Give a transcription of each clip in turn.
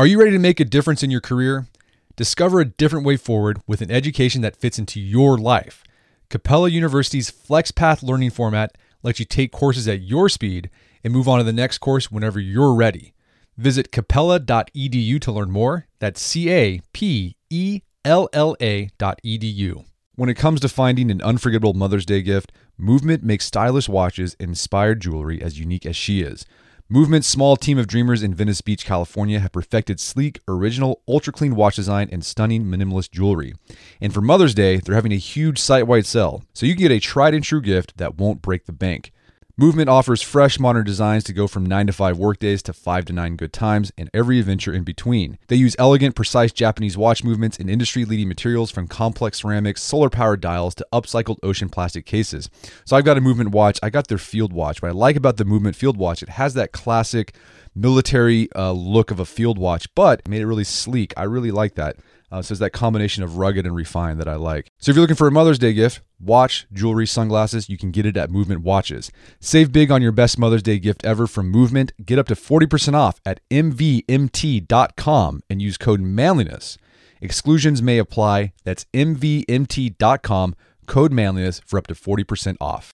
Are you ready to make a difference in your career? Discover a different way forward with an education that fits into your life. Capella University's FlexPath learning format lets you take courses at your speed and move on to the next course whenever you're ready. Visit capella.edu to learn more. That's C A P E L L A dot edu. When it comes to finding an unforgettable Mother's Day gift, Movement makes stylish watches and inspired jewelry as unique as she is. Movement's small team of dreamers in Venice Beach, California have perfected sleek, original, ultra clean watch design and stunning minimalist jewelry. And for Mother's Day, they're having a huge site wide sale, so you can get a tried and true gift that won't break the bank. Movement offers fresh modern designs to go from 9 to 5 workdays to 5 to 9 good times and every adventure in between. They use elegant, precise Japanese watch movements and industry leading materials from complex ceramics, solar powered dials to upcycled ocean plastic cases. So I've got a Movement watch. I got their field watch. What I like about the Movement field watch, it has that classic military uh, look of a field watch, but made it really sleek. I really like that. Uh, so it's that combination of rugged and refined that I like. So if you're looking for a Mother's Day gift, watch, jewelry, sunglasses, you can get it at Movement Watches. Save big on your best Mother's Day gift ever from Movement. Get up to 40% off at mvmt.com and use code manliness. Exclusions may apply. That's mvmt.com, code manliness for up to 40% off.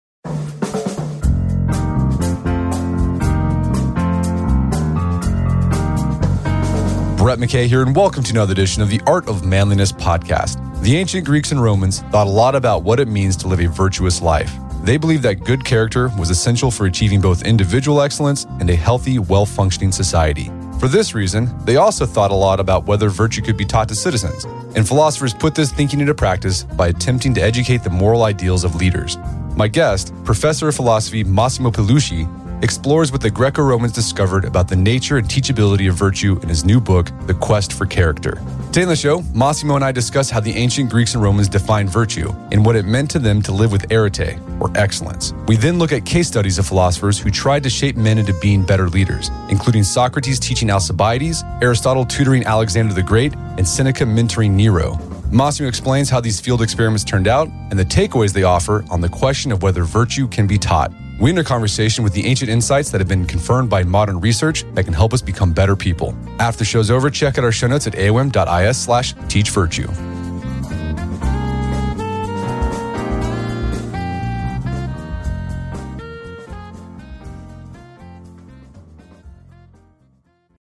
Brett McKay here, and welcome to another edition of the Art of Manliness podcast. The ancient Greeks and Romans thought a lot about what it means to live a virtuous life. They believed that good character was essential for achieving both individual excellence and a healthy, well functioning society. For this reason, they also thought a lot about whether virtue could be taught to citizens, and philosophers put this thinking into practice by attempting to educate the moral ideals of leaders. My guest, Professor of Philosophy Massimo Pigliucci, explores what the Greco Romans discovered about the nature and teachability of virtue in his new book, The Quest for Character. Today on the show, Massimo and I discuss how the ancient Greeks and Romans defined virtue and what it meant to them to live with arete, or excellence. We then look at case studies of philosophers who tried to shape men into being better leaders, including Socrates teaching Alcibiades, Aristotle tutoring Alexander the Great, and Seneca mentoring Nero. Massimo explains how these field experiments turned out and the takeaways they offer on the question of whether virtue can be taught. We end a conversation with the ancient insights that have been confirmed by modern research that can help us become better people. After the show's over, check out our show notes at aom.is slash teach virtue.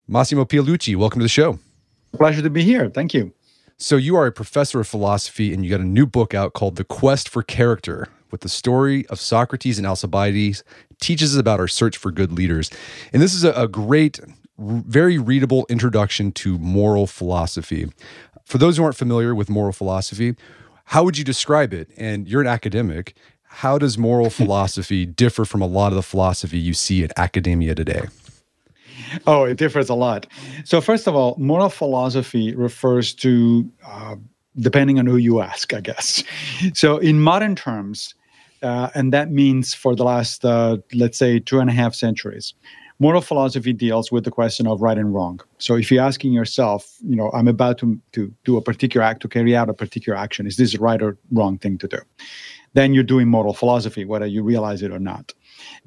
Massimo Pigliucci, welcome to the show. Pleasure to be here. Thank you. So, you are a professor of philosophy and you got a new book out called The Quest for Character with the story of Socrates and Alcibiades teaches us about our search for good leaders. And this is a, a great, very readable introduction to moral philosophy. For those who aren't familiar with moral philosophy, how would you describe it? And you're an academic. How does moral philosophy differ from a lot of the philosophy you see in academia today? Oh, it differs a lot. So, first of all, moral philosophy refers to, uh, depending on who you ask, I guess. So, in modern terms, uh, and that means for the last, uh, let's say, two and a half centuries. Moral philosophy deals with the question of right and wrong. So if you're asking yourself, you know, I'm about to, to do a particular act, to carry out a particular action, is this right or wrong thing to do? Then you're doing moral philosophy, whether you realize it or not.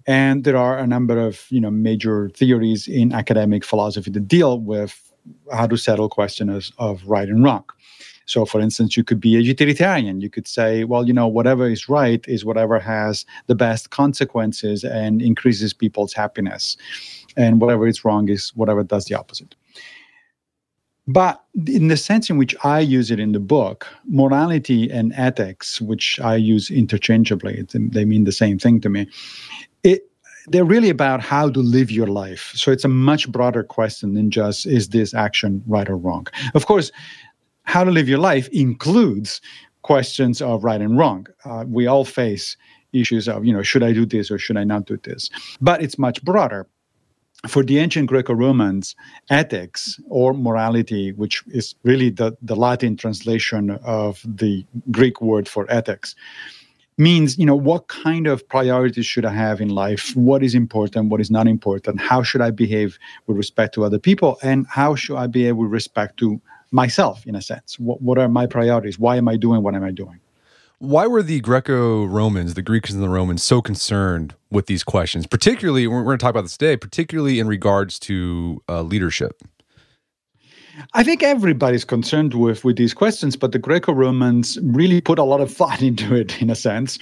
And there are a number of, you know, major theories in academic philosophy that deal with how to settle questions of right and wrong. So, for instance, you could be a utilitarian. You could say, well, you know, whatever is right is whatever has the best consequences and increases people's happiness. And whatever is wrong is whatever does the opposite. But in the sense in which I use it in the book, morality and ethics, which I use interchangeably, they mean the same thing to me. It, they're really about how to live your life. So it's a much broader question than just is this action right or wrong. Of course, how to live your life includes questions of right and wrong. Uh, we all face issues of, you know, should I do this or should I not do this? But it's much broader. For the ancient Greco Romans, ethics or morality, which is really the, the Latin translation of the Greek word for ethics, means you know what kind of priorities should i have in life what is important what is not important how should i behave with respect to other people and how should i behave with respect to myself in a sense. What, what are my priorities? Why am I doing what am I doing? Why were the Greco Romans, the Greeks and the Romans, so concerned with these questions? Particularly, we're, going to talk about this today, particularly in regards to uh, leadership. I think everybody's concerned with with these questions, but the Greco-Romans really put a lot of thought into it, in a sense,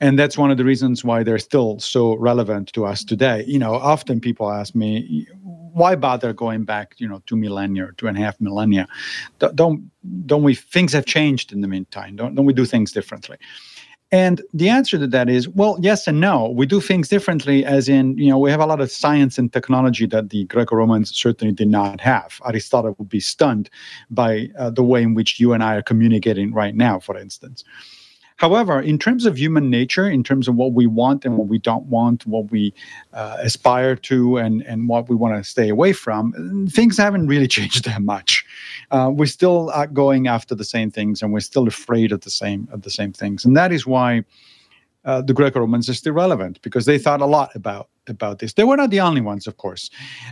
and that's one of the reasons why they're still so relevant to us today. You know, often people ask me, why bother going back, you know, two millennia, or two and a half millennia? Don't don't we? Things have changed in the meantime. Don't don't we do things differently? And the answer to that is, well, yes and no. We do things differently, as in, you know, we have a lot of science and technology that the Greco Romans certainly did not have. Aristotle would be stunned by uh, the way in which you and I are communicating right now, for instance. However, in terms of human nature, in terms of what we want and what we don't want, what we uh, aspire to and, and what we want to stay away from, things haven't really changed that much. Uh, we're still going after the same things and we're still afraid of the same of the same things. And that is why uh, the Greco-Romans are still relevant because they thought a lot about about this. They were not the only ones, of course.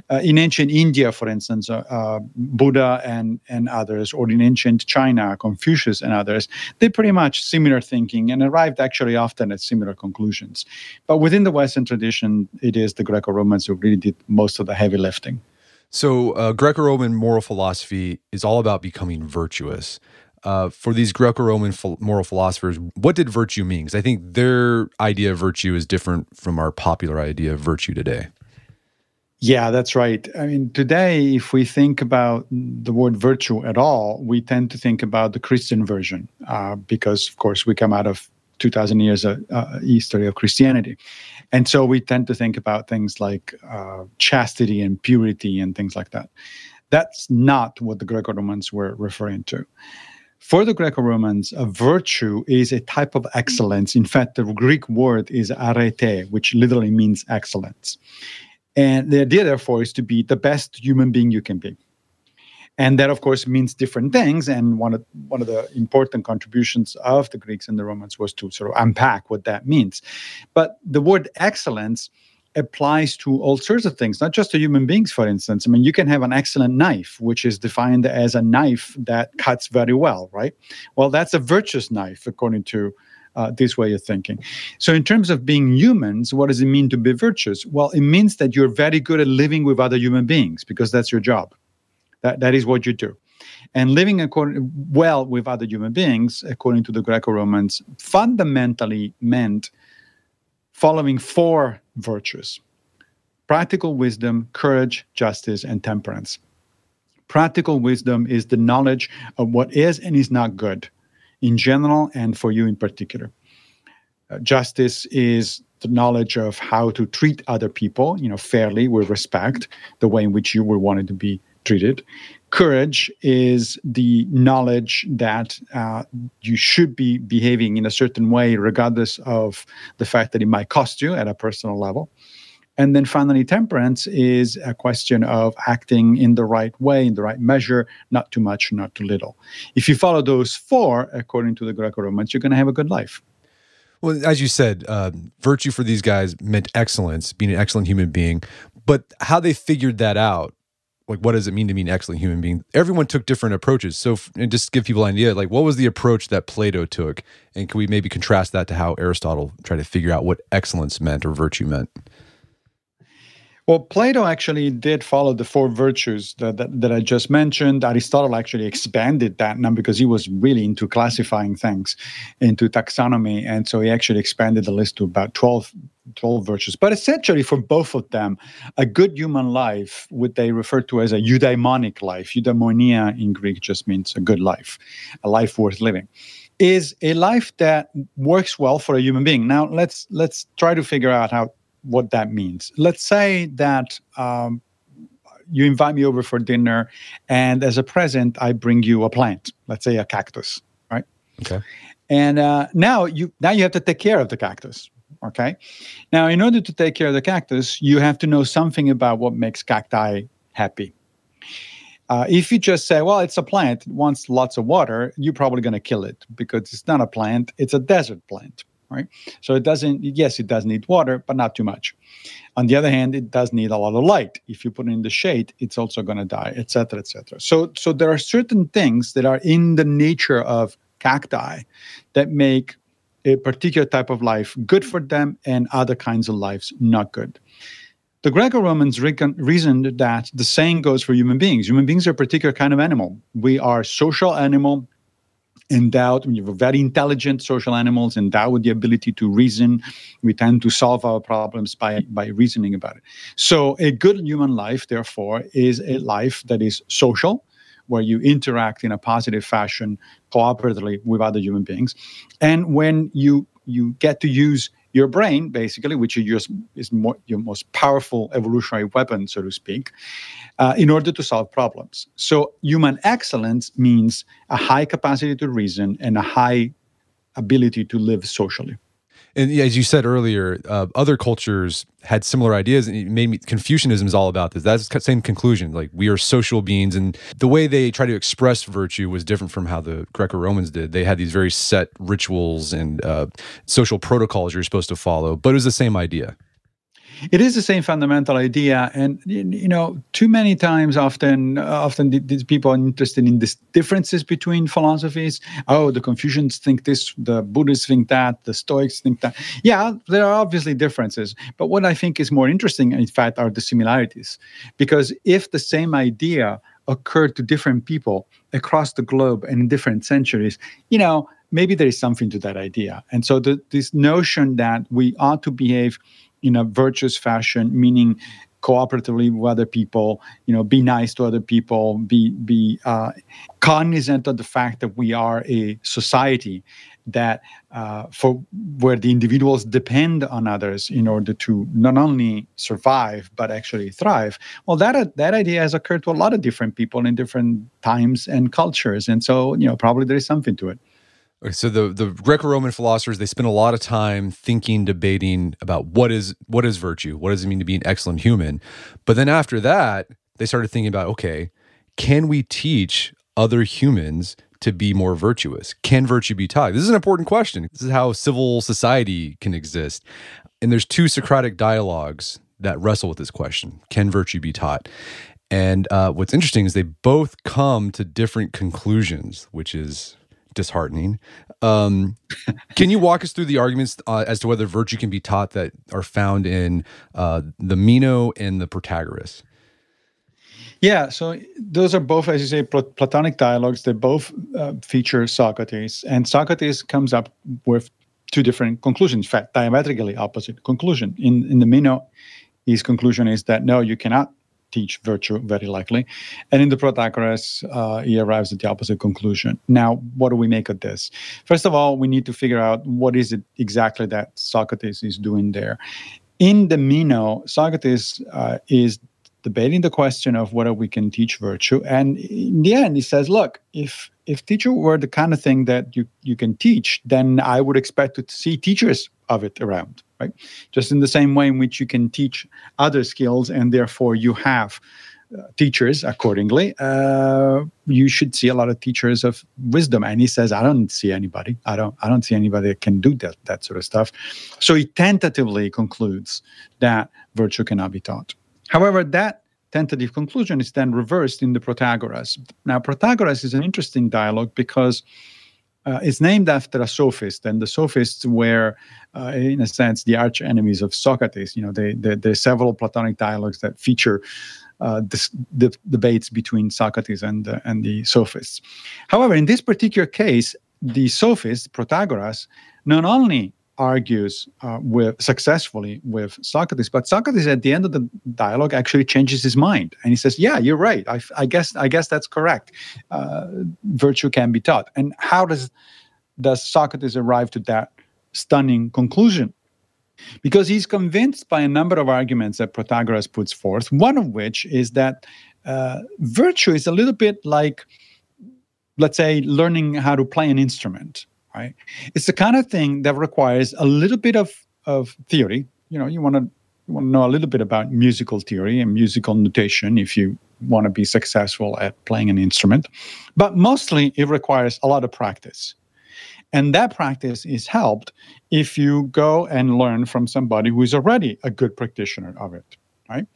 Uh, in ancient India, for instance, uh, uh, Buddha and and others, or in ancient China, Confucius and others, they pretty much similar thinking and arrived actually often at similar conclusions. But within the Western tradition, it is the Greco-Romans who really did most of the heavy lifting. So, uh, Greco Roman moral philosophy is all about becoming virtuous uh, for these Greco-Roman ph- moral philosophers, what did virtue mean? Because I think their idea of virtue is different from our popular idea of virtue today. Yeah, that's right. I mean, today, if we think about the word virtue at all, we tend to think about the Christian version uh, because, of course, we come out of 2,000 years of uh, history of Christianity. And so we tend to think about things like uh, chastity and purity and things like that. That's not what the Greco Romans were referring to. For the Greco Romans, a virtue is a type of excellence. In fact, the Greek word is arete, which literally means excellence. And the idea, therefore, is to be the best human being you can be. And that, of course, means different things. And one of, one of the important contributions of the Greeks and the Romans was to sort of unpack what that means. But the word excellence applies to all sorts of things, not just to human beings, for instance. I mean, you can have an excellent knife, which is defined as a knife that cuts very well, right? Well, that's a virtuous knife, according to uh, this way of thinking. So, in terms of being humans, what does it mean to be virtuous? Well, it means that you're very good at living with other human beings because that's your job. That, that is what you do. And living according, well with other human beings, according to the Greco Romans, fundamentally meant following four virtues practical wisdom, courage, justice, and temperance. Practical wisdom is the knowledge of what is and is not good in general and for you in particular. Uh, justice is the knowledge of how to treat other people, you know, fairly with respect, the way in which you were wanted to be treated. Courage is the knowledge that uh, you should be behaving in a certain way, regardless of the fact that it might cost you at a personal level. And then finally, temperance is a question of acting in the right way, in the right measure, not too much, not too little. If you follow those four, according to the Greco Romans, you're going to have a good life. Well, as you said, uh, virtue for these guys meant excellence, being an excellent human being. But how they figured that out like what does it mean to be an excellent human being? Everyone took different approaches. So and just give people an idea like what was the approach that plato took? And can we maybe contrast that to how aristotle tried to figure out what excellence meant or virtue meant well, Plato actually did follow the four virtues that, that, that, I just mentioned. Aristotle actually expanded that now because he was really into classifying things, into taxonomy. And so he actually expanded the list to about 12, 12 virtues. But essentially, for both of them, a good human life, what they refer to as a eudaimonic life, eudaimonia in Greek just means a good life, a life worth living is a life that works well for a human being. Now let's let's try to figure out how what that means. Let's say that um, you invite me over for dinner, and as a present, I bring you a plant. Let's say a cactus, right? Okay. And uh, now you now you have to take care of the cactus. Okay. Now, in order to take care of the cactus, you have to know something about what makes cacti happy. Uh, if you just say, well, it's a plant, it wants lots of water, you're probably going to kill it because it's not a plant, it's a desert plant right? So it doesn't, yes, it does need water, but not too much. On the other hand, it does need a lot of light. If you put it in the shade, it's also going to die, etc., etc. So, so there are certain things that are in the nature of cacti that make a particular type of life good for them and other kinds of lives not good. the Greco-Romans reasoned that the same goes for human beings. Human beings are a particular kind of animal. We are social animal endowed we have very intelligent social animals endowed with the ability to reason we tend to solve our problems by by reasoning about it. So a good human life therefore is a life that is social where you interact in a positive fashion cooperatively with other human beings. And when you you get to use your brain, basically, which is, is more, your most powerful evolutionary weapon, so to speak, uh, in order to solve problems. So, human excellence means a high capacity to reason and a high ability to live socially. And as you said earlier, uh, other cultures had similar ideas, and it made me Confucianism is all about this. That's the same conclusion. Like we are social beings, and the way they try to express virtue was different from how the Greco Romans did. They had these very set rituals and uh, social protocols you're supposed to follow, but it was the same idea it is the same fundamental idea and you know too many times often uh, often these people are interested in these differences between philosophies. Oh the confucians think this the buddhists think that the stoics think that. Yeah there are obviously differences but what i think is more interesting in fact are the similarities. Because if the same idea occurred to different people across the globe and in different centuries you know maybe there is something to that idea. And so the, this notion that we ought to behave in a virtuous fashion, meaning cooperatively with other people you know be nice to other people be be uh, cognizant of the fact that we are a society that uh, for where the individuals depend on others in order to not only survive but actually thrive. Well that that idea has occurred to a lot of different people in different times and cultures. And so you know probably there is something to it so the the Greco-Roman philosophers they spend a lot of time thinking, debating about what is what is virtue, what does it mean to be an excellent human. But then after that, they started thinking about okay, can we teach other humans to be more virtuous? Can virtue be taught? This is an important question. This is how civil society can exist. And there's two Socratic dialogues that wrestle with this question: Can virtue be taught? And uh, what's interesting is they both come to different conclusions, which is disheartening. Um, can you walk us through the arguments uh, as to whether virtue can be taught that are found in uh, the Meno and the Protagoras? Yeah, so those are both, as you say, Platonic dialogues. They both uh, feature Socrates, and Socrates comes up with two different conclusions, in fact, diametrically opposite conclusion. In in the Meno, his conclusion is that no, you cannot teach virtue, very likely. And in the Protagoras, uh, he arrives at the opposite conclusion. Now, what do we make of this? First of all, we need to figure out what is it exactly that Socrates is doing there. In the Meno, Socrates uh, is debating the question of whether we can teach virtue. And in the end, he says, look, if if teacher were the kind of thing that you, you can teach, then I would expect to see teachers of it around right? Just in the same way in which you can teach other skills and therefore you have uh, teachers accordingly, uh, you should see a lot of teachers of wisdom. And he says, I don't see anybody. I don't. I don't see anybody that can do that that sort of stuff. So he tentatively concludes that virtue cannot be taught. However, that tentative conclusion is then reversed in the Protagoras. Now, Protagoras is an interesting dialogue because uh, it's named after a sophist, and the sophists were, uh, in a sense, the arch enemies of Socrates. You know, they, they, there are several Platonic dialogues that feature uh, this, the debates between Socrates and and the sophists. However, in this particular case, the sophist Protagoras not only argues uh, with successfully with Socrates. But Socrates, at the end of the dialogue, actually changes his mind, and he says, "Yeah, you're right. I, I guess I guess that's correct. Uh, virtue can be taught." And how does does Socrates arrive to that stunning conclusion? Because he's convinced by a number of arguments that Protagoras puts forth. One of which is that uh, virtue is a little bit like, let's say, learning how to play an instrument right? It's the kind of thing that requires a little bit of, of theory. You know, you want to you want to know a little bit about musical theory and musical notation if you want to be successful at playing an instrument. But mostly it requires a lot of practice. And that practice is helped if you go and learn from somebody who is already a good practitioner of it, right?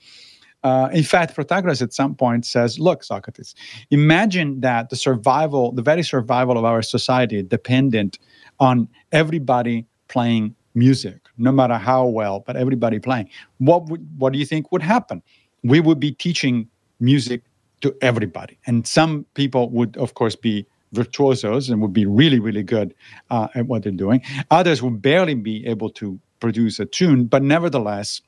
Uh, in fact, Protagoras at some point says, Look, Socrates, imagine that the survival, the very survival of our society dependent on everybody playing music, no matter how well, but everybody playing, what would what do you think would happen? We would be teaching music to everybody, and some people would, of course, be virtuosos and would be really, really good uh, at what they're doing. Others would barely be able to produce a tune, but nevertheless,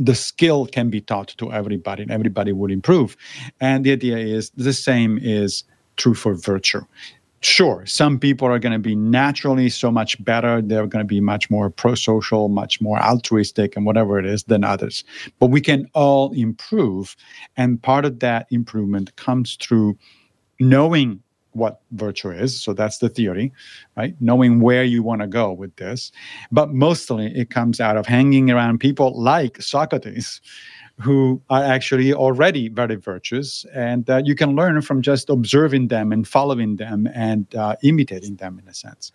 the skill can be taught to everybody and everybody would improve. And the idea is the same is true for virtue. Sure, some people are going to be naturally so much better. They're going to be much more pro social, much more altruistic, and whatever it is than others. But we can all improve. And part of that improvement comes through knowing what virtue is. So that's the theory, right? Knowing where you want to go with this. But mostly it comes out of hanging around people like Socrates, who are actually already very virtuous. And uh, you can learn from just observing them and following them and uh, imitating them in a sense.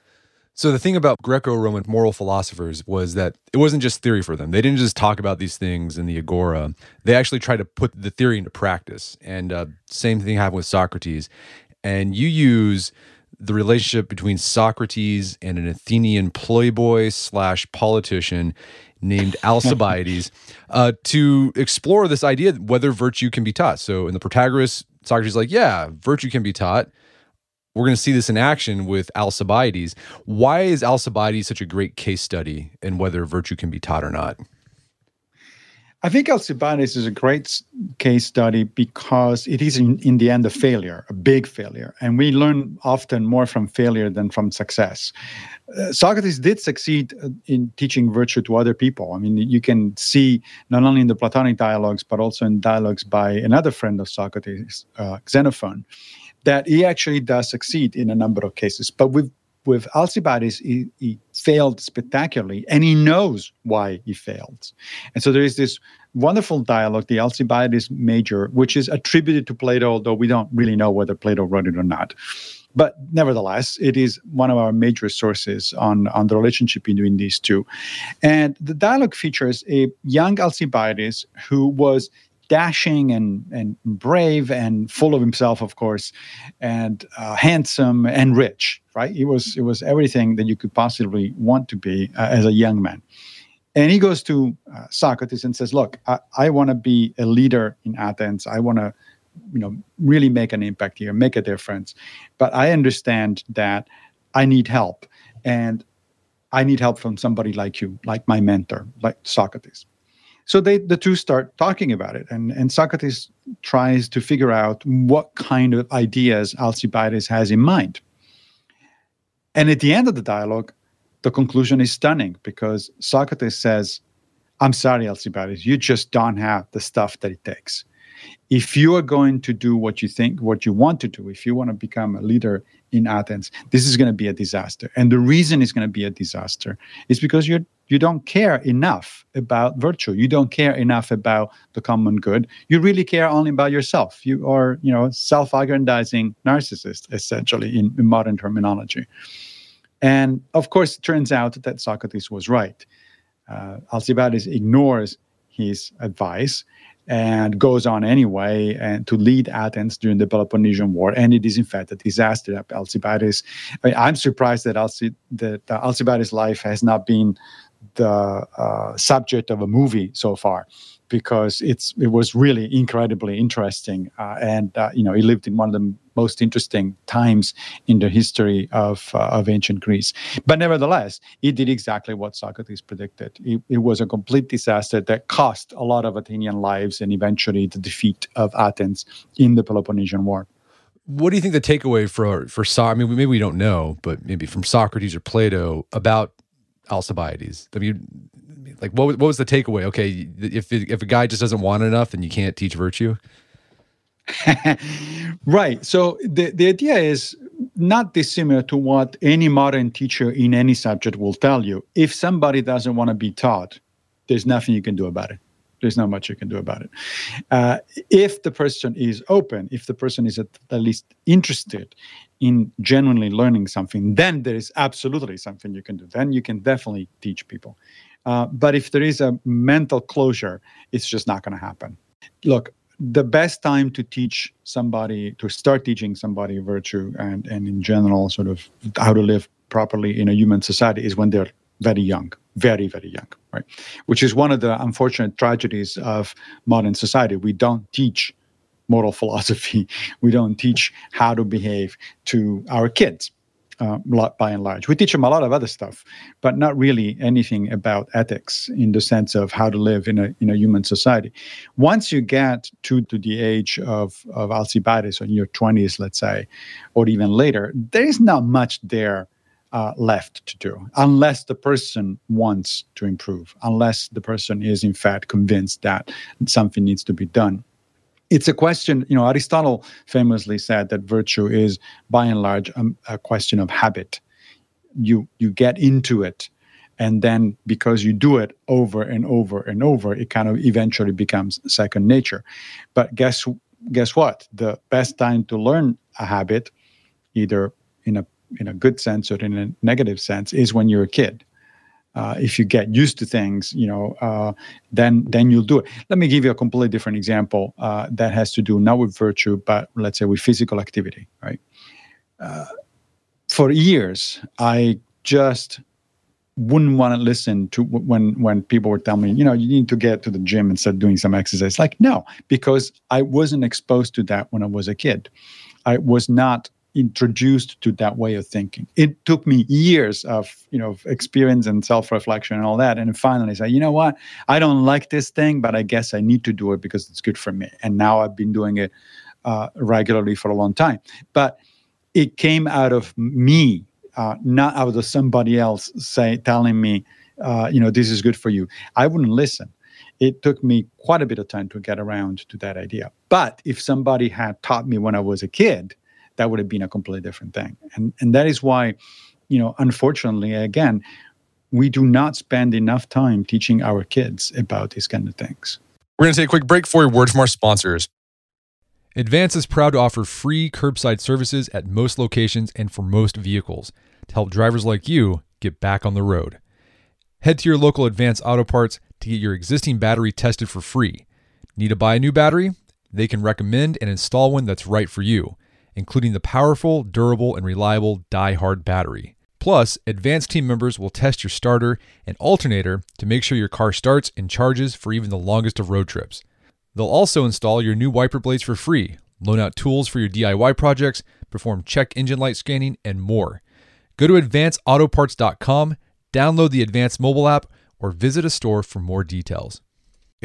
So the thing about Greco-Roman moral philosophers was that it wasn't just theory for them. They didn't just talk about these things in the agora. They actually tried to put the theory into practice. And uh, same thing happened with Socrates and you use the relationship between Socrates and an Athenian playboy slash politician named Alcibiades uh, to explore this idea whether virtue can be taught. So in the Protagoras, Socrates is like, yeah, virtue can be taught. We're going to see this in action with Alcibiades. Why is Alcibiades such a great case study in whether virtue can be taught or not? I think Alcibiades is a great case study because it is, in, in the end, a failure, a big failure. And we learn often more from failure than from success. Uh, Socrates did succeed uh, in teaching virtue to other people. I mean, you can see not only in the Platonic dialogues, but also in dialogues by another friend of Socrates, uh, Xenophon, that he actually does succeed in a number of cases. But with with Alcibiades, he, he, failed spectacularly, and he knows why he failed. And so there is this wonderful dialogue, the Alcibiades Major, which is attributed to Plato, although we don't really know whether Plato wrote it or not. But nevertheless, it is one of our major sources on, on the relationship between these two. And the dialogue features a young Alcibiades who was dashing and, and brave and full of himself, of course, and uh, handsome and rich. Right? He was it was everything that you could possibly want to be uh, as a young man. And he goes to uh, Socrates and says, "Look, I, I want to be a leader in Athens. I want to." you know really make an impact here make a difference but i understand that i need help and i need help from somebody like you like my mentor like socrates so they the two start talking about it, and and Socrates tries to figure out what kind of ideas Alcibiades has in mind. And at the end of the dialogue, the conclusion is stunning because Socrates says, "I'm sorry, Alcibiades, you just don't have the stuff that it takes." if you are going to do what you think what you want to do if you want to become a leader in athens this is going to be a disaster. And the reason it's going to be a disaster is because you're you don't care enough about virtue. You don't care enough about the common good. You really care only about yourself. You are you know self-aggrandizing narcissist essentially in, in modern terminology. And of course it turns out that socrates was right. Uh, alcibiades ignores his advice and goes on anyway and to lead Athens during the Peloponnesian War. And it is in fact a disaster. Alcibiades, I am surprised that, Alci, that uh, Alcibiades' life has not been the uh, subject of a movie so far because it's it was really incredibly interesting uh, and uh, you know he lived in one of the most interesting times in the history of uh, of ancient Greece. But nevertheless he did exactly what Socrates predicted. It, it, was a complete disaster that cost a lot of Athenian lives and eventually the defeat of Athens in the Peloponnesian War. What do you think the takeaway for for so- I mean maybe we don't know but maybe from Socrates or Plato about Alcibiades? I mean like what what was the takeaway? Okay, if if a guy just doesn't want enough, then you can't teach virtue. right. So the the idea is not dissimilar to what any modern teacher in any subject will tell you. If somebody doesn't want to be taught, there's nothing you can do about it. There's not much you can do about it. Uh, if the person is open, if the person is at, at least interested in genuinely learning something, then there is absolutely something you can do. Then you can definitely teach people. Uh, but if there is a mental closure, it's just not going to happen. Look, the best time to teach somebody, to start teaching somebody virtue and, and in general, sort of how to live properly in a human society is when they're very young, very, very young, right? Which is one of the unfortunate tragedies of modern society. We don't teach moral philosophy, we don't teach how to behave to our kids. Uh, by and large, we teach them a lot of other stuff, but not really anything about ethics in the sense of how to live in a in a human society. Once you get to to the age of of Alcibiades, or in your twenties, let's say, or even later, there is not much there uh, left to do unless the person wants to improve, unless the person is in fact convinced that something needs to be done. It's a question, you know, Aristotle famously said that virtue is by and large a, a question of habit. You you get into it and then because you do it over and over and over it kind of eventually becomes second nature but guess guess what the best time to learn a habit either in a in a good sense or in a negative sense is when you're a kid. Uh, if you get used to things, you know, uh, then then you'll do it. Let me give you a completely different example uh, that has to do not with virtue, but let's say with physical activity. Right. Uh, for years, I just wouldn't want to listen to when when people were telling me, you know, you need to get to the gym and start doing some exercise. Like, no, because I wasn't exposed to that when I was a kid. I was not introduced to that way of thinking. It took me years of you know experience and self reflection and all that, and finally say, you know what, I don't like this thing, but I guess I need to do it because it's good for me. And now I've been doing it uh, regularly for a long time. But it came out of me, uh, not out of somebody else say telling me, uh, you know, this is good for you. I wouldn't listen. It took me quite a bit of time to get around to that idea. But if somebody had taught me when I was a kid, that would have been a completely different thing. And and that is why, you know, unfortunately, again, we do not spend enough time teaching our kids about these kind of things. We're going to take a quick break for a word from our sponsors. Advance is proud to offer free curbside services at most locations and for most vehicles to help drivers like you get back on the road. Head to your local Advance Auto Parts to get your existing battery tested for free. Need to buy a new battery? They can recommend and install one that's right for you including the powerful, durable, and reliable DieHard battery. Plus, Advance team members will test your starter and alternator to make sure your car starts and charges for even the longest of road trips. They'll also install your new wiper blades for free, loan out tools for your DIY projects, perform check engine light scanning, and more. Go to advanceautoparts.com, download the Advance mobile app, or visit a store for more details.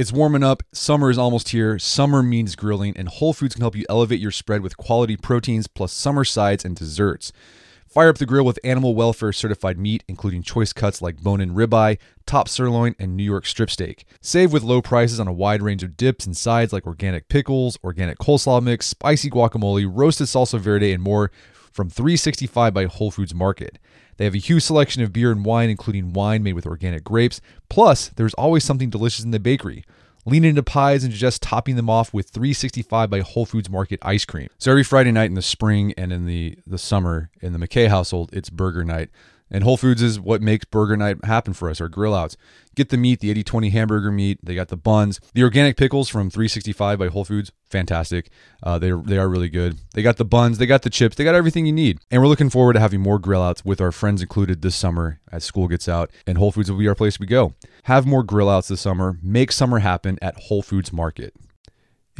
It's warming up. Summer is almost here. Summer means grilling, and Whole Foods can help you elevate your spread with quality proteins plus summer sides and desserts. Fire up the grill with animal welfare certified meat, including choice cuts like bone in ribeye, top sirloin, and New York strip steak. Save with low prices on a wide range of dips and sides like organic pickles, organic coleslaw mix, spicy guacamole, roasted salsa verde, and more from 365 by Whole Foods Market. They have a huge selection of beer and wine, including wine made with organic grapes. Plus, there's always something delicious in the bakery. Lean into pies and just topping them off with 365 by Whole Foods Market ice cream. So every Friday night in the spring and in the, the summer in the McKay household, it's burger night. And Whole Foods is what makes burger night happen for us, our grill outs. Get the meat, the 80 20 hamburger meat. They got the buns. The organic pickles from 365 by Whole Foods, fantastic. Uh, they, they are really good. They got the buns, they got the chips, they got everything you need. And we're looking forward to having more grill outs with our friends included this summer as school gets out. And Whole Foods will be our place we go. Have more grill outs this summer. Make summer happen at Whole Foods Market.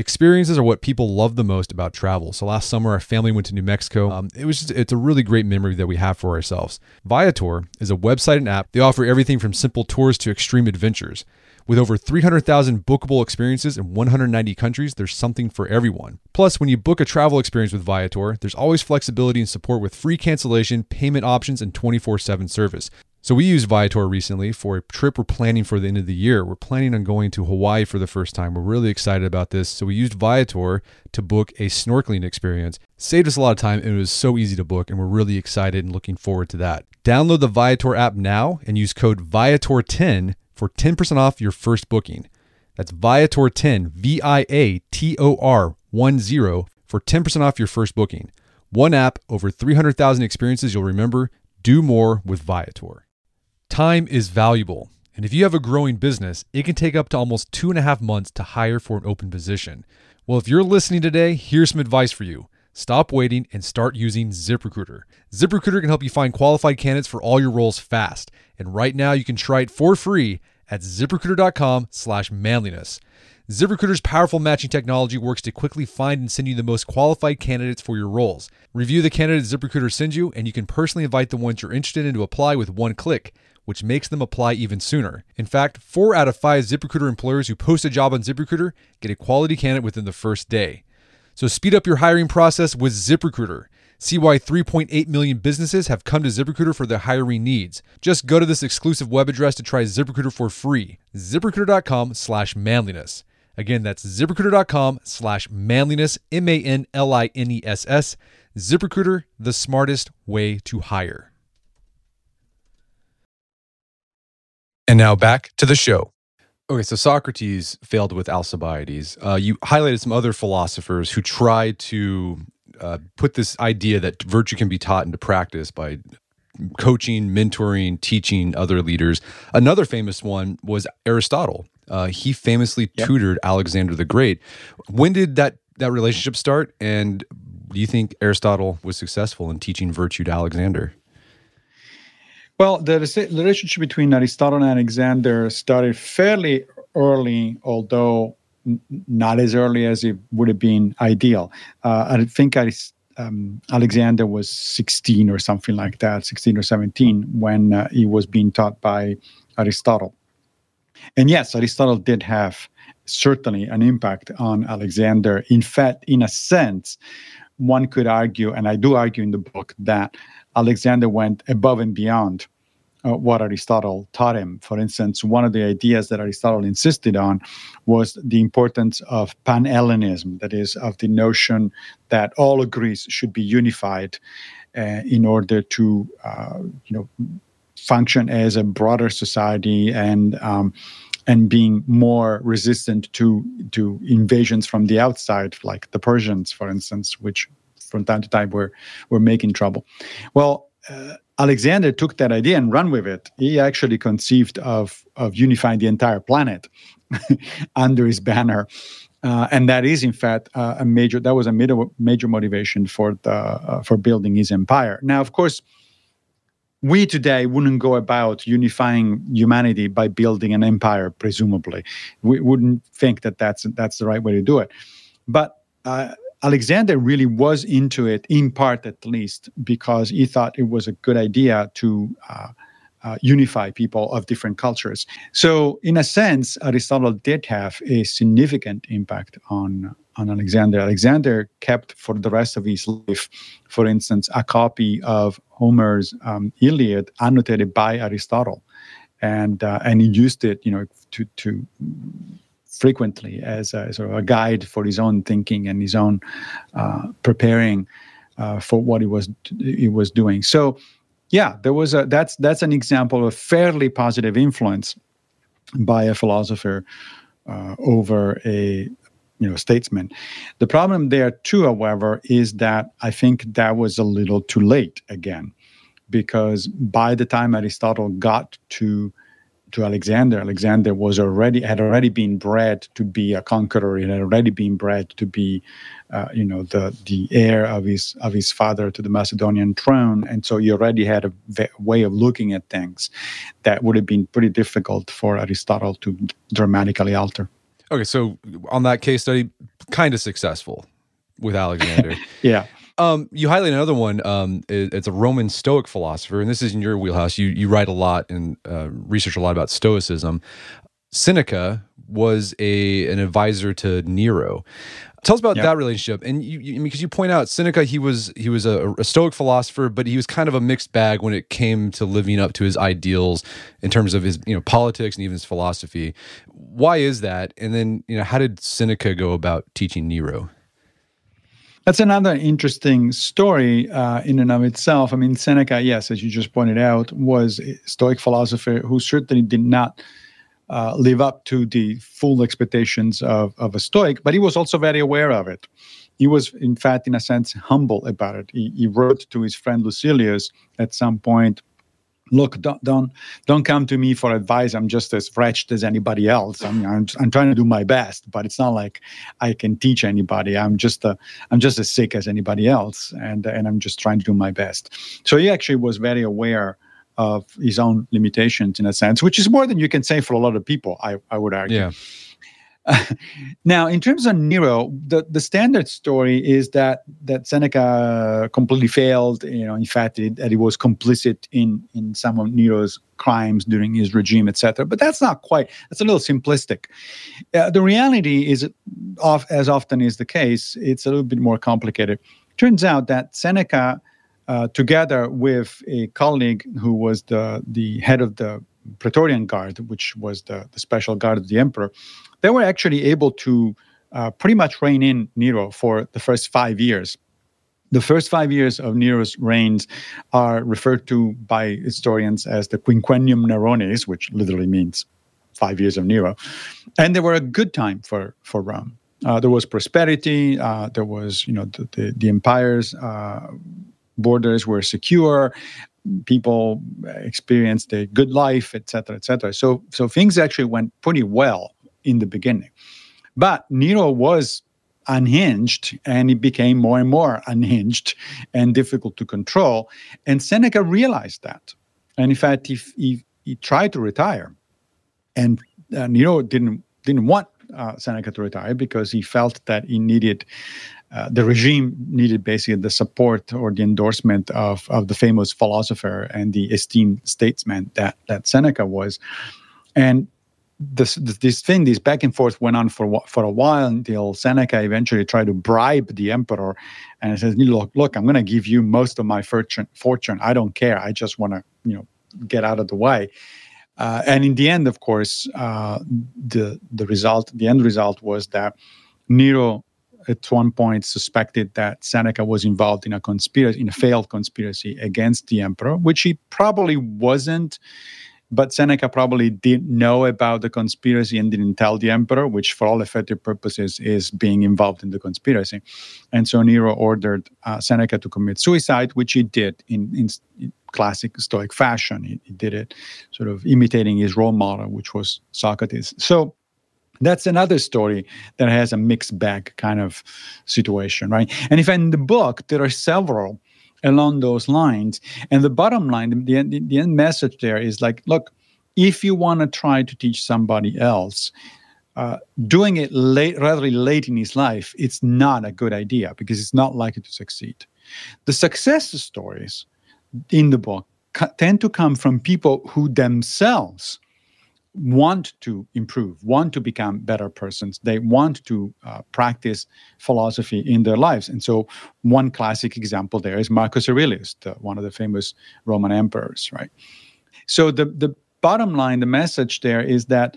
Experiences are what people love the most about travel. So last summer, our family went to New Mexico. Um, it was just, it's a really great memory that we have for ourselves. Viator is a website and app. They offer everything from simple tours to extreme adventures. With over 300,000 bookable experiences in 190 countries, there's something for everyone. Plus, when you book a travel experience with Viator, there's always flexibility and support with free cancellation, payment options, and 24 7 service. So we used Viator recently for a trip we're planning for the end of the year. We're planning on going to Hawaii for the first time. We're really excited about this. So we used Viator to book a snorkeling experience. Saved us a lot of time and it was so easy to book and we're really excited and looking forward to that. Download the Viator app now and use code Viator10 for 10% off your first booking. That's Viator10, V I A T O R 10 for 10% off your first booking. One app, over 300,000 experiences you'll remember. Do more with Viator. Time is valuable. And if you have a growing business, it can take up to almost two and a half months to hire for an open position. Well, if you're listening today, here's some advice for you. Stop waiting and start using ZipRecruiter. ZipRecruiter can help you find qualified candidates for all your roles fast. And right now you can try it for free at ziprecruiter.com slash manliness. ZipRecruiter's powerful matching technology works to quickly find and send you the most qualified candidates for your roles. Review the candidates ZipRecruiter sends you, and you can personally invite the ones you're interested in to apply with one click, which makes them apply even sooner. In fact, four out of five ZipRecruiter employers who post a job on ZipRecruiter get a quality candidate within the first day. So speed up your hiring process with ZipRecruiter. See why 3.8 million businesses have come to ZipRecruiter for their hiring needs. Just go to this exclusive web address to try ZipRecruiter for free. ZipRecruiter.com slash manliness. Again, that's ziprecruiter.com slash manliness, M A N L I N E S S. ZipRecruiter, the smartest way to hire. And now back to the show. Okay, so Socrates failed with Alcibiades. Uh, you highlighted some other philosophers who tried to uh, put this idea that virtue can be taught into practice by coaching, mentoring, teaching other leaders. Another famous one was Aristotle. Uh, he famously yep. tutored Alexander the Great. When did that that relationship start? And do you think Aristotle was successful in teaching virtue to Alexander? Well, the, relationship between Aristotle and Alexander started fairly early, although not as early as it would have been ideal. Uh, I think um, Alexander was 16 or something like that, 16 or 17, when uh, he was being taught by Aristotle. And yes, Aristotle did have certainly an impact on Alexander. In fact, in a sense, one could argue, and I do argue in the book, that Alexander went above and beyond uh, what Aristotle taught him. For instance, one of the ideas that Aristotle insisted on was the importance of pan-Hellenism, that is, of the notion that all of Greece should be unified uh, in order to, uh, you know, function as a broader society and um, and being more resistant to to invasions from the outside, like the Persians, for instance, which from time to time were were making trouble. Well. Uh, Alexander took that idea and ran with it. He actually conceived of of unifying the entire planet under his banner, uh, and that is in fact uh, a major that was a major major motivation for the uh, for building his empire. Now, of course, we today wouldn't go about unifying humanity by building an empire. Presumably, we wouldn't think that that's that's the right way to do it, but uh, Alexander really was into it, in part at least, because he thought it was a good idea to uh, uh, unify people of different cultures. So, in a sense, Aristotle did have a significant impact on, on Alexander. Alexander kept for the rest of his life, for instance, a copy of Homer's um, Iliad annotated by Aristotle. And, uh, and he used it, you know, to, to frequently as a, sort of a guide for his own thinking and his own uh, preparing uh, for what he was he was doing. So, yeah, there was a that's that's an example of fairly positive influence by a philosopher uh, over a you know statesman. The problem there too, however, is that I think that was a little too late again, because by the time Aristotle got to to Alexander. Alexander was already had already been bred to be a conqueror. He had already been bred to be, uh, you know, the the heir of his of his father to the Macedonian throne, and so he already had a v- way of looking at things that would have been pretty difficult for Aristotle to dramatically alter. Okay, so on that case study, kind of successful with Alexander. yeah. Um, you highlight another one. Um, it, it's a Roman Stoic philosopher, and this is in your wheelhouse. You you write a lot and uh, research a lot about Stoicism. Seneca was a an advisor to Nero. Tell us about yep. that relationship, and you, you, because you point out Seneca, he was he was a, a, Stoic philosopher, but he was kind of a mixed bag when it came to living up to his ideals in terms of his you know politics and even his philosophy. Why is that? And then you know how did Seneca go about teaching Nero? That's another interesting story uh, in and of itself. I mean, Seneca, yes, as you just pointed out, was a Stoic philosopher who certainly did not uh, live up to the full expectations of, of a Stoic, but he was also very aware of it. He was, in fact, in a sense, humble about it. He, he wrote to his friend Lucilius at some point look don't don't don't come to me for advice. I'm just as wretched as anybody else. I'm i'm, I'm trying to do my best but it's not like i can teach anybody. I'm just a, i'm just as sick as anybody else and and i'm just trying to do my best. So he actually was very aware of his own limitations in a sense which is more than you can say for a lot of people i i would argue. Yeah now, in terms of Nero, the, the standard story is that that Seneca completely failed. You know, in fact, it, that he was complicit in in some of Nero's crimes during his regime, etc. But that's not quite. That's a little simplistic. Uh, the reality is, as often is the case, it's a little bit more complicated. Turns out that Seneca, uh, together with a colleague who was the the head of the Praetorian Guard, which was the, the special guard of the emperor, they were actually able to uh, pretty much rein in Nero for the first five years. The first five years of Nero's reigns are referred to by historians as the Quinquennium Neronis, which literally means five years of Nero. And they were a good time for, for Rome. Uh, there was prosperity. Uh, there was, you know, the, the, the empire's uh, borders were secure people experienced a good life, etc., etc. So, so things actually went pretty well in the beginning. But Nero was unhinged and he became more and more unhinged and difficult to control. And Seneca realized that. And in fact, he, he, he tried to retire. And uh, Nero didn't, didn't want uh, Seneca to retire because he felt that he needed uh, the regime needed basically the support or the endorsement of, of the famous philosopher and the esteemed statesman that, that Seneca was. And this, this thing, this back and forth went on for for a while until Seneca eventually tried to bribe the emperor, and says, "Look, look, I'm going to give you most of my fortune. Fortune. I don't care. I just want to, you know, get out of the way." Uh, and in the end, of course, uh, the the result, the end result was that Nero at one point suspected that Seneca was involved in a conspiracy, in a failed conspiracy against the emperor, which he probably wasn't. But Seneca probably didn't know about the conspiracy and didn't tell the emperor, which, for all effective purposes, is being involved in the conspiracy. And so Nero ordered uh, Seneca to commit suicide, which he did in, in, in classic Stoic fashion. He, he, did it sort of imitating his role model, which was Socrates. So that's another story that has a mixed bag kind of situation, right? And if in the book there are several along those lines, and the bottom line, the, the, end message there is like, look, if you want to try to teach somebody else, uh, doing it late, rather late in his life, it's not a good idea because it's not likely to succeed. The success stories in the book tend to come from people who themselves want to improve, want to become better persons. They want to uh, practice philosophy in their lives. And so, one classic example there is Marcus Aurelius, the, one of the famous Roman emperors, right? So, the, the bottom line, the message there is that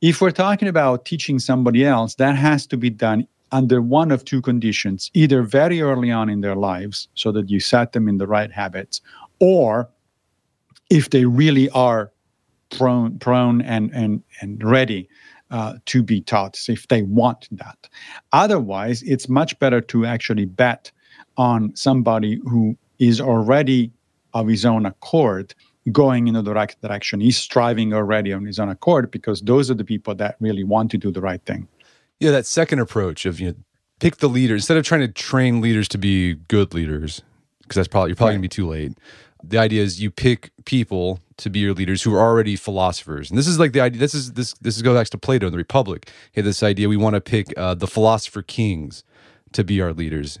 if we're talking about teaching somebody else, that has to be done under one of two conditions either very early on in their lives, so that you set them in the right habits, or if they really are prone, prone and, and, and ready uh, to be taught if they want that. Otherwise, it's much better to actually bet on somebody who is already of his own accord going in the right direction. He's striving already on his own accord because those are the people that really want to do the right thing. Yeah, that second approach of you know, pick the leader instead of trying to train leaders to be good leaders because that's probably you're probably right. gonna be too late the idea is you pick people to be your leaders who are already philosophers. And this is like the idea this is this this is goes back to plato in the republic. He had this idea we want to pick uh, the philosopher kings to be our leaders.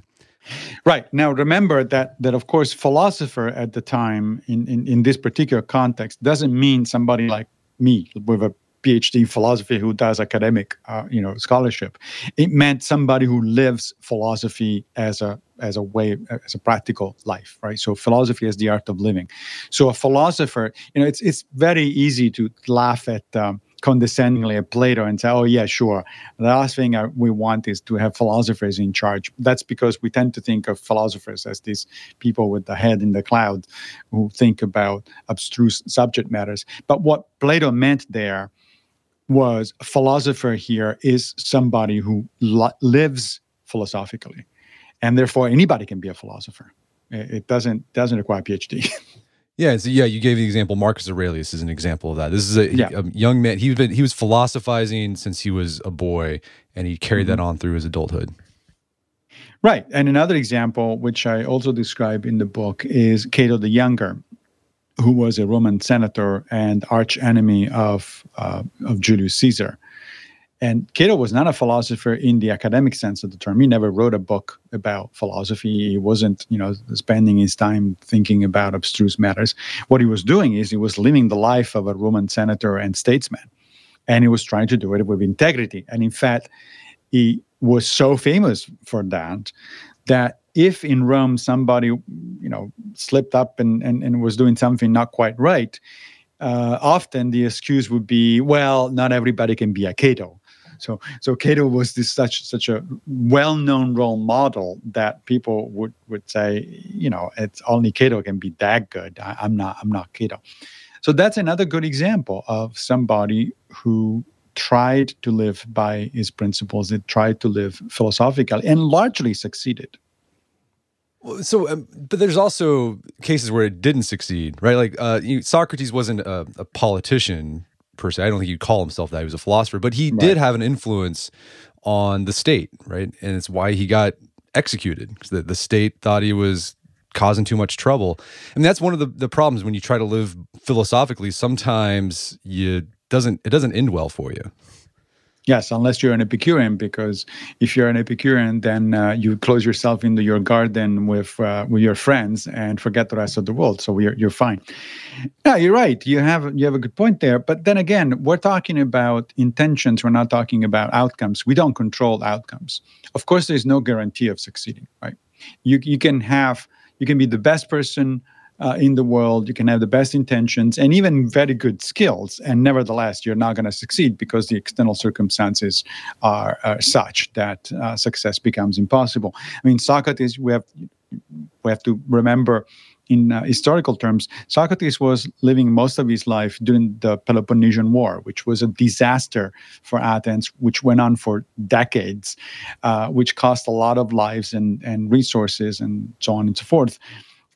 Right. Now remember that that of course philosopher at the time in in, in this particular context doesn't mean somebody like me with a PhD in philosophy who does academic, uh, you know, scholarship. It meant somebody who lives philosophy as a as a way as a practical life, right? So philosophy is the art of living. So a philosopher, you know, it's it's very easy to laugh at. Um, condescendingly at Plato and say, "Oh yeah, sure." The last thing I, we want is to have philosophers in charge. That's because we tend to think of philosophers as these people with the head in the cloud who think about abstruse subject matters. But what Plato meant there was a philosopher here is somebody who li- lives philosophically and therefore anybody can be a philosopher it doesn't doesn't require a phd Yeah, so yeah, you gave the example. Marcus Aurelius is an example of that. This is a, yeah. a young man. He been he was philosophizing since he was a boy, and he carried mm-hmm. that on through his adulthood. Right, and another example, which I also describe in the book, is Cato the Younger, who was a Roman senator and arch enemy of uh, of Julius Caesar. And Cato was not a philosopher in the academic sense of the term. He never wrote a book about philosophy. He wasn't, you know, spending his time thinking about abstruse matters. What he was doing is he was living the life of a Roman senator and statesman. And he was trying to do it with integrity. And in fact, he was so famous for that that if in Rome somebody, you know, slipped up and, and, and was doing something not quite right, uh, often the excuse would be, well, not everybody can be a Cato. So so Cato was this such such a well-known role model that people would would say, you know, it's only Cato can be that good. I, I'm not I'm not Cato. So that's another good example of somebody who tried to live by his principles, that tried to live philosophically and largely succeeded. So, um, but there's also cases where it didn't succeed, right? Like uh, you, Socrates wasn't a, a, politician per se. I don't think he'd call himself that. He was a philosopher, but he right. did have an influence on the state, right? And it's why he got executed because the, the state thought he was causing too much trouble. And that's one of the, the problems when you try to live philosophically. Sometimes you doesn't it doesn't end well for you. Yes, unless you're an Epicurean, because if you're an Epicurean, then uh, you close yourself into your garden with uh, with your friends and forget the rest of the world. So you're you're fine. Yeah, you're right. You have you have a good point there. But then again, we're talking about intentions. We're not talking about outcomes. We don't control outcomes. Of course, there's no guarantee of succeeding. Right? You you can have you can be the best person uh, in the world. You can have the best intentions and even very good skills, and nevertheless, you're not going to succeed because the external circumstances are, are such that uh, success becomes impossible. I mean, Socrates, we have we have to remember. In uh, historical terms, Socrates was living most of his life during the Peloponnesian War, which was a disaster for Athens, which went on for decades, uh, which cost a lot of lives and, and resources and so on and so forth.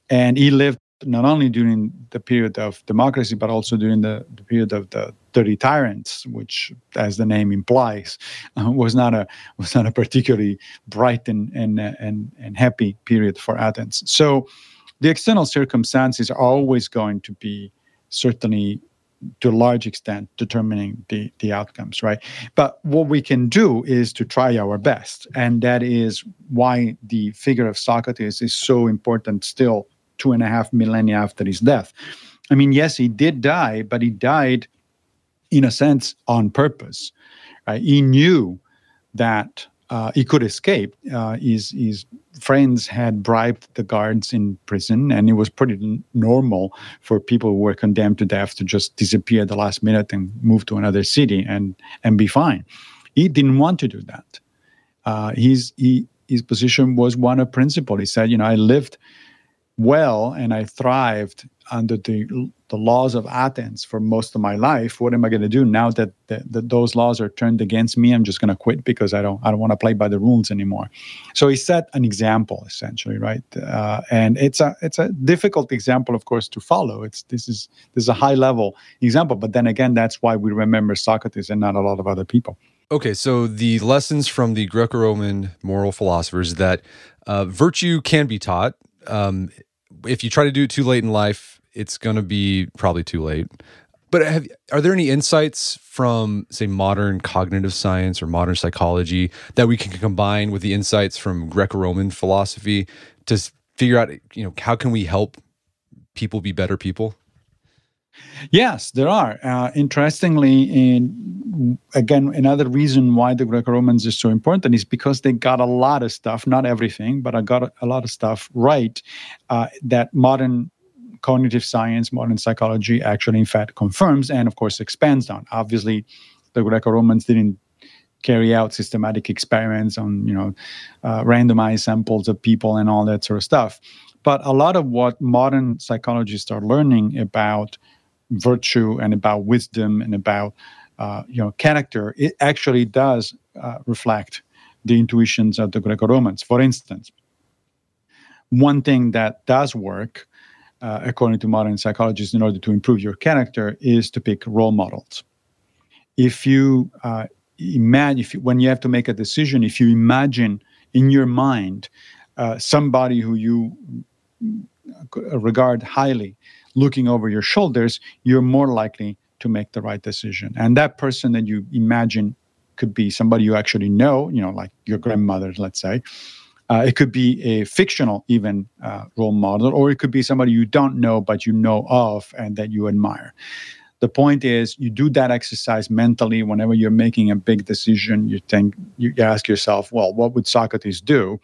And he lived not only during the period of democracy, but also during the, the period of the 30 tyrants, which, as the name implies, uh, was not a was not a particularly bright and and and, and happy period for Athens. So, the external circumstances are always going to be certainly to a large extent determining the the outcomes right but what we can do is to try our best and that is why the figure of socrates is so important still two and a half millennia after his death. I mean, yes, he did die, but he died in a sense on purpose. Right? He knew that uh, he could escape. Uh, his, his friends had bribed the guards in prison, and it was pretty normal for people who were condemned to death to just disappear at the last minute and move to another city and, and be fine. He didn't want to do that. Uh, his, he, his position was one of principle. He said, You know, I lived well and I thrived under the the laws of Athens for most of my life. What am I going to do now that, that, that those laws are turned against me? I'm just going to quit because I don't I don't want to play by the rules anymore. So he set an example essentially, right? Uh, and it's a it's a difficult example, of course, to follow. It's this is this is a high level example, but then again, that's why we remember Socrates and not a lot of other people. Okay, so the lessons from the Greco-Roman moral philosophers that uh, virtue can be taught. Um, if you try to do it too late in life, it's going to be probably too late. But have, are there any insights from, say, modern cognitive science or modern psychology that we can combine with the insights from Greco-Roman philosophy to figure out, you know, how can we help people be better people? Yes, there are. Uh, interestingly, in again, another reason why the Greco-Romans is so important is because they got a lot of stuff, not everything, but I got a, lot of stuff right uh, that modern cognitive science, modern psychology actually, in fact, confirms and, of course, expands on. Obviously, the Greco-Romans didn't carry out systematic experiments on, you know, uh, randomized samples of people and all that sort of stuff. But a lot of what modern psychologists are learning about virtue and about wisdom and about uh, you know character, it actually does uh, reflect the intuitions of the Greco-Romans. For instance, one thing that does work uh, according to modern psychologists, in order to improve your character, is to pick role models. If you uh, imagine, if you, when you have to make a decision, if you imagine in your mind uh, somebody who you regard highly looking over your shoulders, you're more likely to make the right decision. And that person that you imagine could be somebody you actually know, you know, like your grandmother, let's say. Uh, it could be a fictional, even uh, role model, or it could be somebody you don't know but you know of and that you admire. The point is, you do that exercise mentally whenever you're making a big decision. You think, you ask yourself, well, what would Socrates do?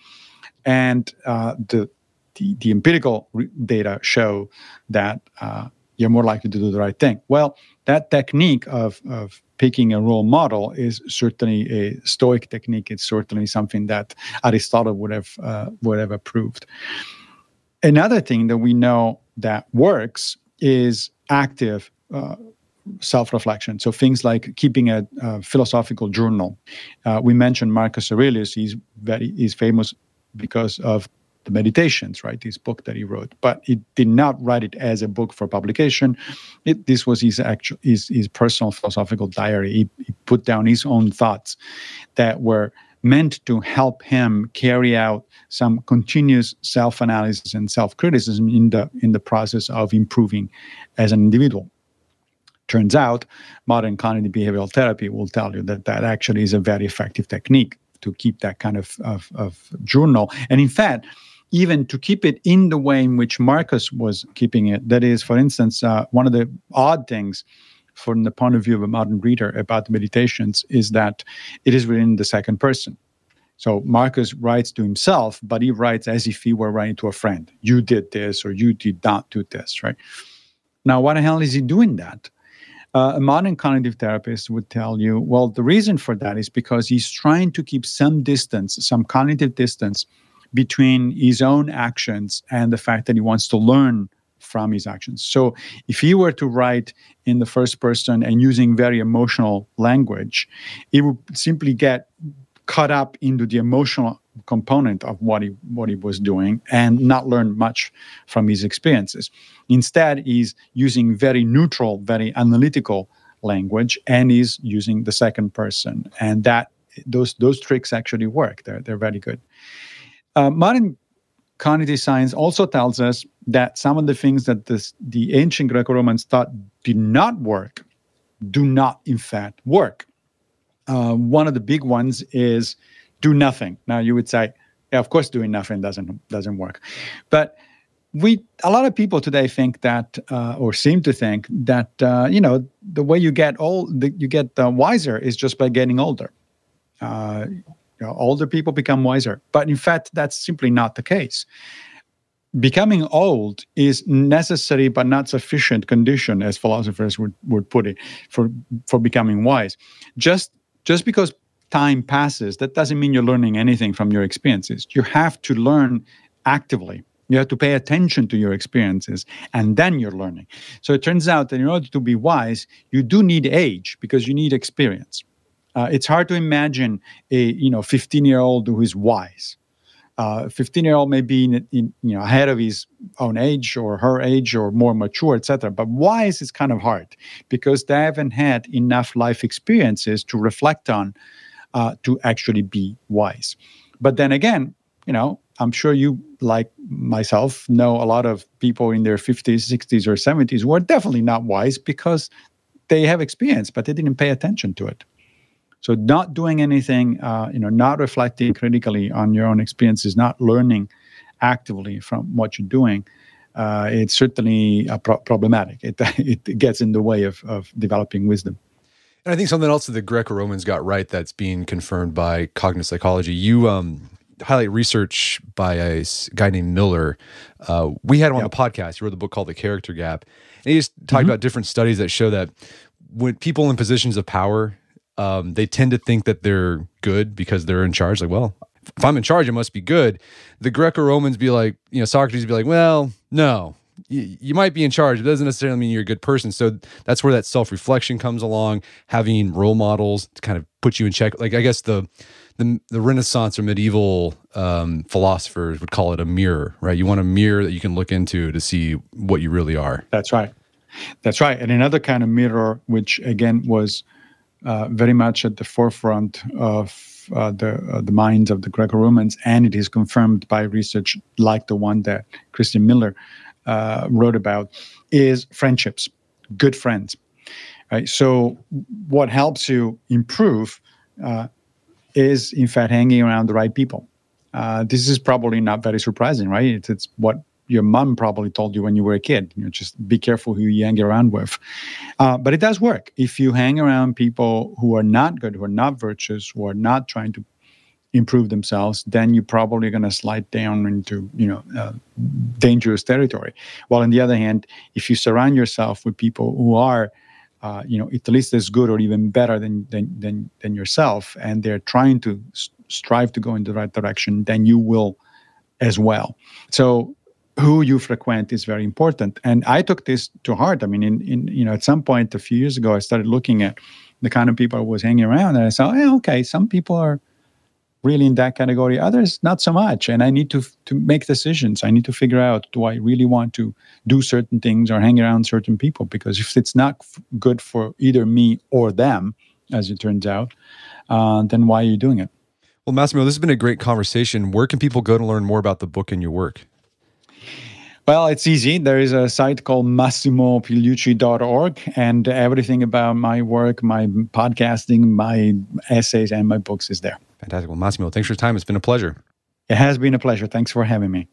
And uh, the, the, the empirical data show that uh, you're more likely to do the right thing. Well, that technique of, of picking a role model is certainly a Stoic technique. It's certainly something that Aristotle would have uh, would have approved. Another thing that we know that works is active uh, self-reflection. So things like keeping a, a philosophical journal. Uh, we mentioned Marcus Aurelius. He's very he's famous because of the meditations right this book that he wrote. But he did not write it as a book for publication. It, this was his actual his, his personal philosophical diary. He, he put down his own thoughts that were meant to help him carry out some continuous self-analysis and self-criticism in the in the process of improving as an individual. Turns out modern cognitive behavioral therapy will tell you that that actually is a very effective technique to keep that kind of, of, of journal. And in fact even to keep it in the way in which Marcus was keeping it. That is, for instance, uh, one of the odd things from the point of view of a modern reader about the meditations is that it is written in the second person. So Marcus writes to himself, but he writes as if he were writing to a friend. You did this, or you did not do this, right? Now, why the hell is he doing that? Uh, a modern cognitive therapist would tell you, well, the reason for that is because he's trying to keep some distance, some cognitive distance between his own actions and the fact that he wants to learn from his actions. So if he were to write in the first person and using very emotional language, he would simply get caught up into the emotional component of what he what he was doing and not learn much from his experiences. Instead, he's using very neutral, very analytical language and he's using the second person. And that those those tricks actually work. They're they're very good. Uh, modern cognitive science also tells us that some of the things that this, the ancient Greco Romans thought did not work do not, in fact, work. Uh, one of the big ones is do nothing. Now, you would say, yeah, of course, doing nothing doesn't doesn't work, but we a lot of people today think that uh, or seem to think that uh, you know the way you get old you get uh, wiser is just by getting older uh, you know, older people become wiser. But in fact, that's simply not the case. Becoming old is necessary but not sufficient condition, as philosophers would, would put it, for, for becoming wise. Just just because time passes, that doesn't mean you're learning anything from your experiences. You have to learn actively. You have to pay attention to your experiences, and then you're learning. So it turns out that in order to be wise, you do need age because you need experience. Uh, it's hard to imagine a you know 15 year old who is wise. Uh, 15 year old may be in, in, you know ahead of his own age or her age or more mature, etc. But wise is kind of hard because they haven't had enough life experiences to reflect on uh, to actually be wise. But then again, you know, I'm sure you, like myself, know a lot of people in their 50s, 60s, or 70s who are definitely not wise because they have experience, but they didn't pay attention to it. So not doing anything, uh, you know, not reflecting critically on your own experiences, not learning actively from what you're doing, uh, it's certainly uh, pro- problematic. It, it gets in the way of, of developing wisdom. And I think something else that the Greco-Romans got right that's being confirmed by cognitive psychology. You um, highlight research by a guy named Miller. Uh, we had him on yep. the podcast. He wrote a book called The Character Gap. And he just talked mm-hmm. about different studies that show that when people in positions of power um, they tend to think that they're good because they're in charge. Like, well, if I'm in charge, it must be good. The Greco Romans be like, you know, Socrates be like, well, no, you, you might be in charge. It doesn't necessarily mean you're a good person. So that's where that self reflection comes along, having role models to kind of put you in check. Like, I guess the the, the Renaissance or medieval um, philosophers would call it a mirror, right? You want a mirror that you can look into to see what you really are. That's right. That's right. And another kind of mirror, which again was uh, very much at the forefront of uh, the uh, the minds of the Greco-Romans, and it is confirmed by research like the one that Christian Miller uh, wrote about, is friendships, good friends. Right. So, what helps you improve uh, is, in fact, hanging around the right people. This is probably not very surprising, right? It's, it's what your mom probably told you when you were a kid. You know, just be careful who you hang around with. Uh, but it does work. If you hang around people who are not good, who are not virtuous, who are not trying to improve themselves, then you're probably going to slide down into you know uh, dangerous territory. While on the other hand, if you surround yourself with people who are uh, you know at least as good or even better than than than, than yourself, and they're trying to strive to go in the right direction, then you will as well. So who you frequent is very important. And I took this to heart. I mean, in, in you know, at some point a few years ago, I started looking at the kind of people I was hanging around, and I saw, hey, okay, some people are really in that category, others not so much. And I need to to make decisions. I need to figure out do I really want to do certain things or hang around certain people? Because if it's not f- good for either me or them, as it turns out, uh, then why are you doing it? Well, Massimo, this has been a great conversation. Where can people go to learn more about the book and your work? Well, it's easy. There is a site called massimopigliucci.org, and everything about my work, my podcasting, my essays, and my books is there. Fantastic. Well, Massimo, thanks for your time. It's been a pleasure. It has been a pleasure. Thanks for having me.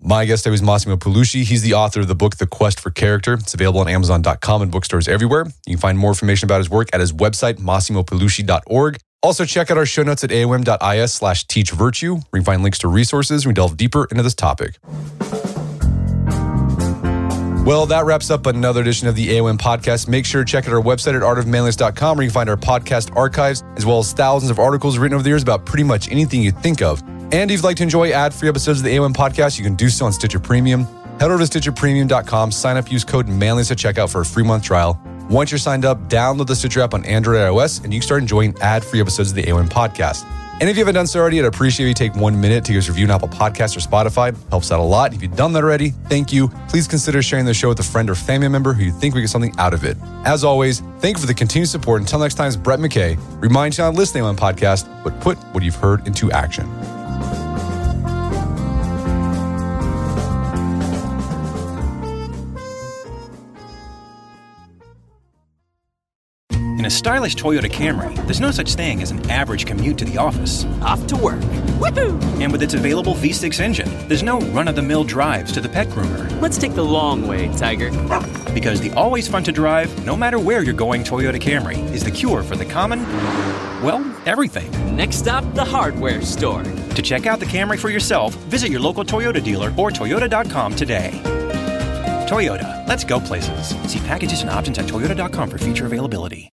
My guest today was Massimo Pigliucci. He's the author of the book, The Quest for Character. It's available on Amazon.com and bookstores everywhere. You can find more information about his work at his website, massimopigliucci.org. Also, check out our show notes at aom.is slash teach virtue, where you can find links to resources and we delve deeper into this topic. Well, that wraps up another edition of the AOM podcast. Make sure to check out our website at artofmanliness.com where you can find our podcast archives, as well as thousands of articles written over the years about pretty much anything you think of. And if you'd like to enjoy ad-free episodes of the AOM podcast, you can do so on Stitcher Premium. Head over to stitcherpremium.com, sign up, use code manliness at checkout for a free month trial. Once you're signed up, download the Stitcher app on Android or iOS, and you can start enjoying ad-free episodes of the AOM podcast. And if you haven't done so already, I'd appreciate you take one minute to give us a review on Apple Podcasts or Spotify. Helps out a lot. If you've done that already, thank you. Please consider sharing the show with a friend or family member who you think we get something out of it. As always, thank you for the continued support. Until next time, it's Brett McKay. Remind you on listening on podcast, but put what you've heard into action. In a stylish Toyota Camry, there's no such thing as an average commute to the office. Off to work. Woohoo! And with its available V6 engine, there's no run of the mill drives to the pet groomer. Let's take the long way, Tiger. Because the always fun to drive, no matter where you're going Toyota Camry, is the cure for the common, well, everything. Next stop, the hardware store. To check out the Camry for yourself, visit your local Toyota dealer or Toyota.com today. Toyota, let's go places. See packages and options at Toyota.com for future availability.